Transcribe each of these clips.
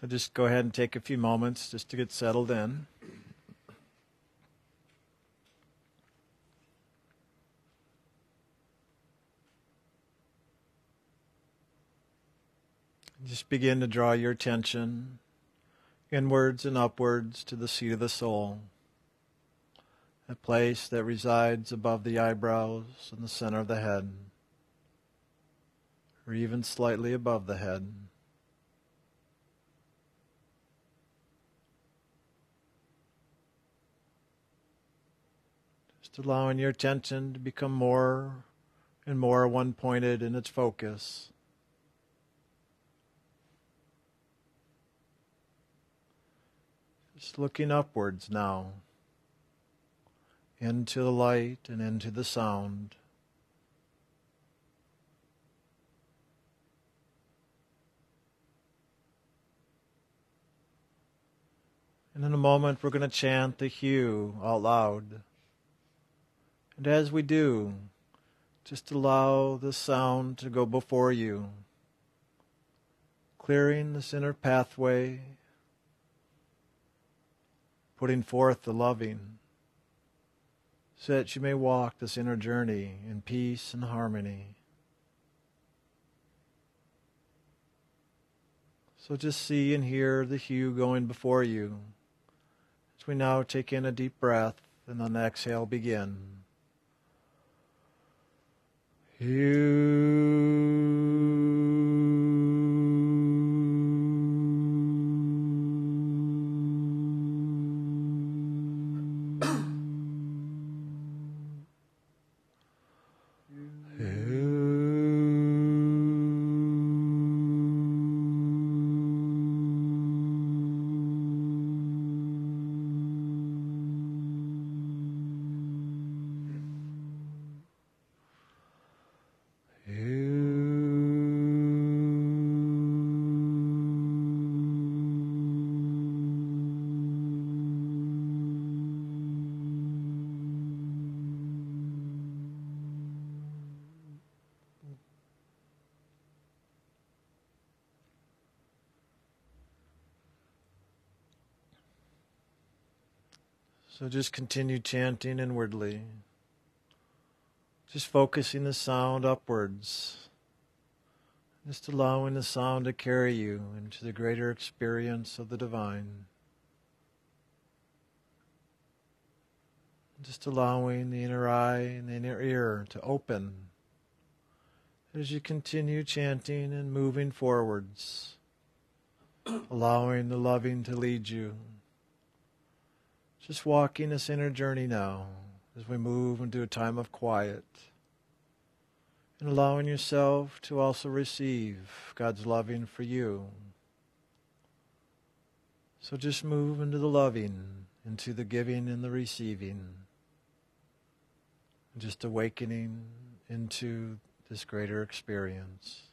So just go ahead and take a few moments just to get settled in. Just begin to draw your attention inwards and upwards to the seat of the soul, a place that resides above the eyebrows in the center of the head, or even slightly above the head. Just allowing your attention to become more and more one pointed in its focus. Just looking upwards now, into the light and into the sound. And in a moment, we're going to chant the HU out loud. And as we do, just allow the sound to go before you, clearing this inner pathway putting forth the loving, so that you may walk this inner journey in peace and harmony. So just see and hear the HU going before you as we now take in a deep breath and on the exhale begin. HU. So just continue chanting inwardly. Just focusing the sound upwards. Just allowing the sound to carry you into the greater experience of the divine. Just allowing the inner eye and the inner ear to open as you continue chanting and moving forwards, allowing the loving to lead you. Just walking this inner journey now as we move into a time of quiet and allowing yourself to also receive God's loving for you. So just move into the loving, into the giving and the receiving, just awakening into this greater experience.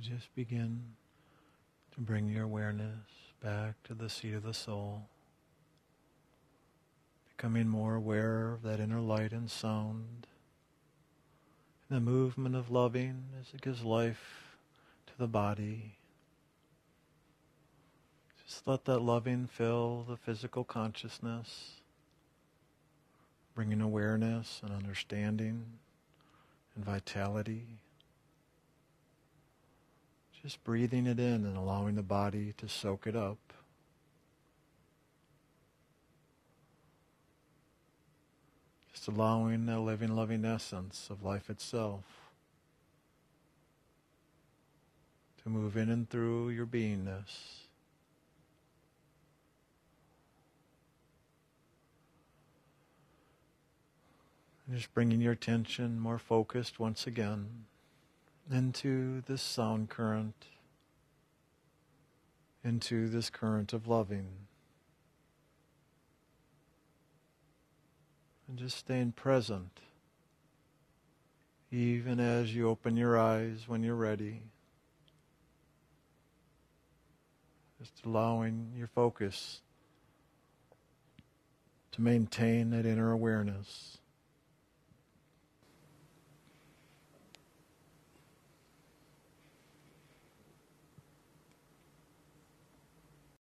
Just begin to bring your awareness back to the seat of the soul, becoming more aware of that inner light and sound, and the movement of loving as it gives life to the body. Just let that loving fill the physical consciousness, bringing awareness and understanding and vitality. Just breathing it in and allowing the body to soak it up. Just allowing the living, loving essence of life itself to move in and through your beingness. And just bringing your attention more focused once again into this sound current, into this current of loving. And just staying present, even as you open your eyes when you're ready. Just allowing your focus to maintain that inner awareness.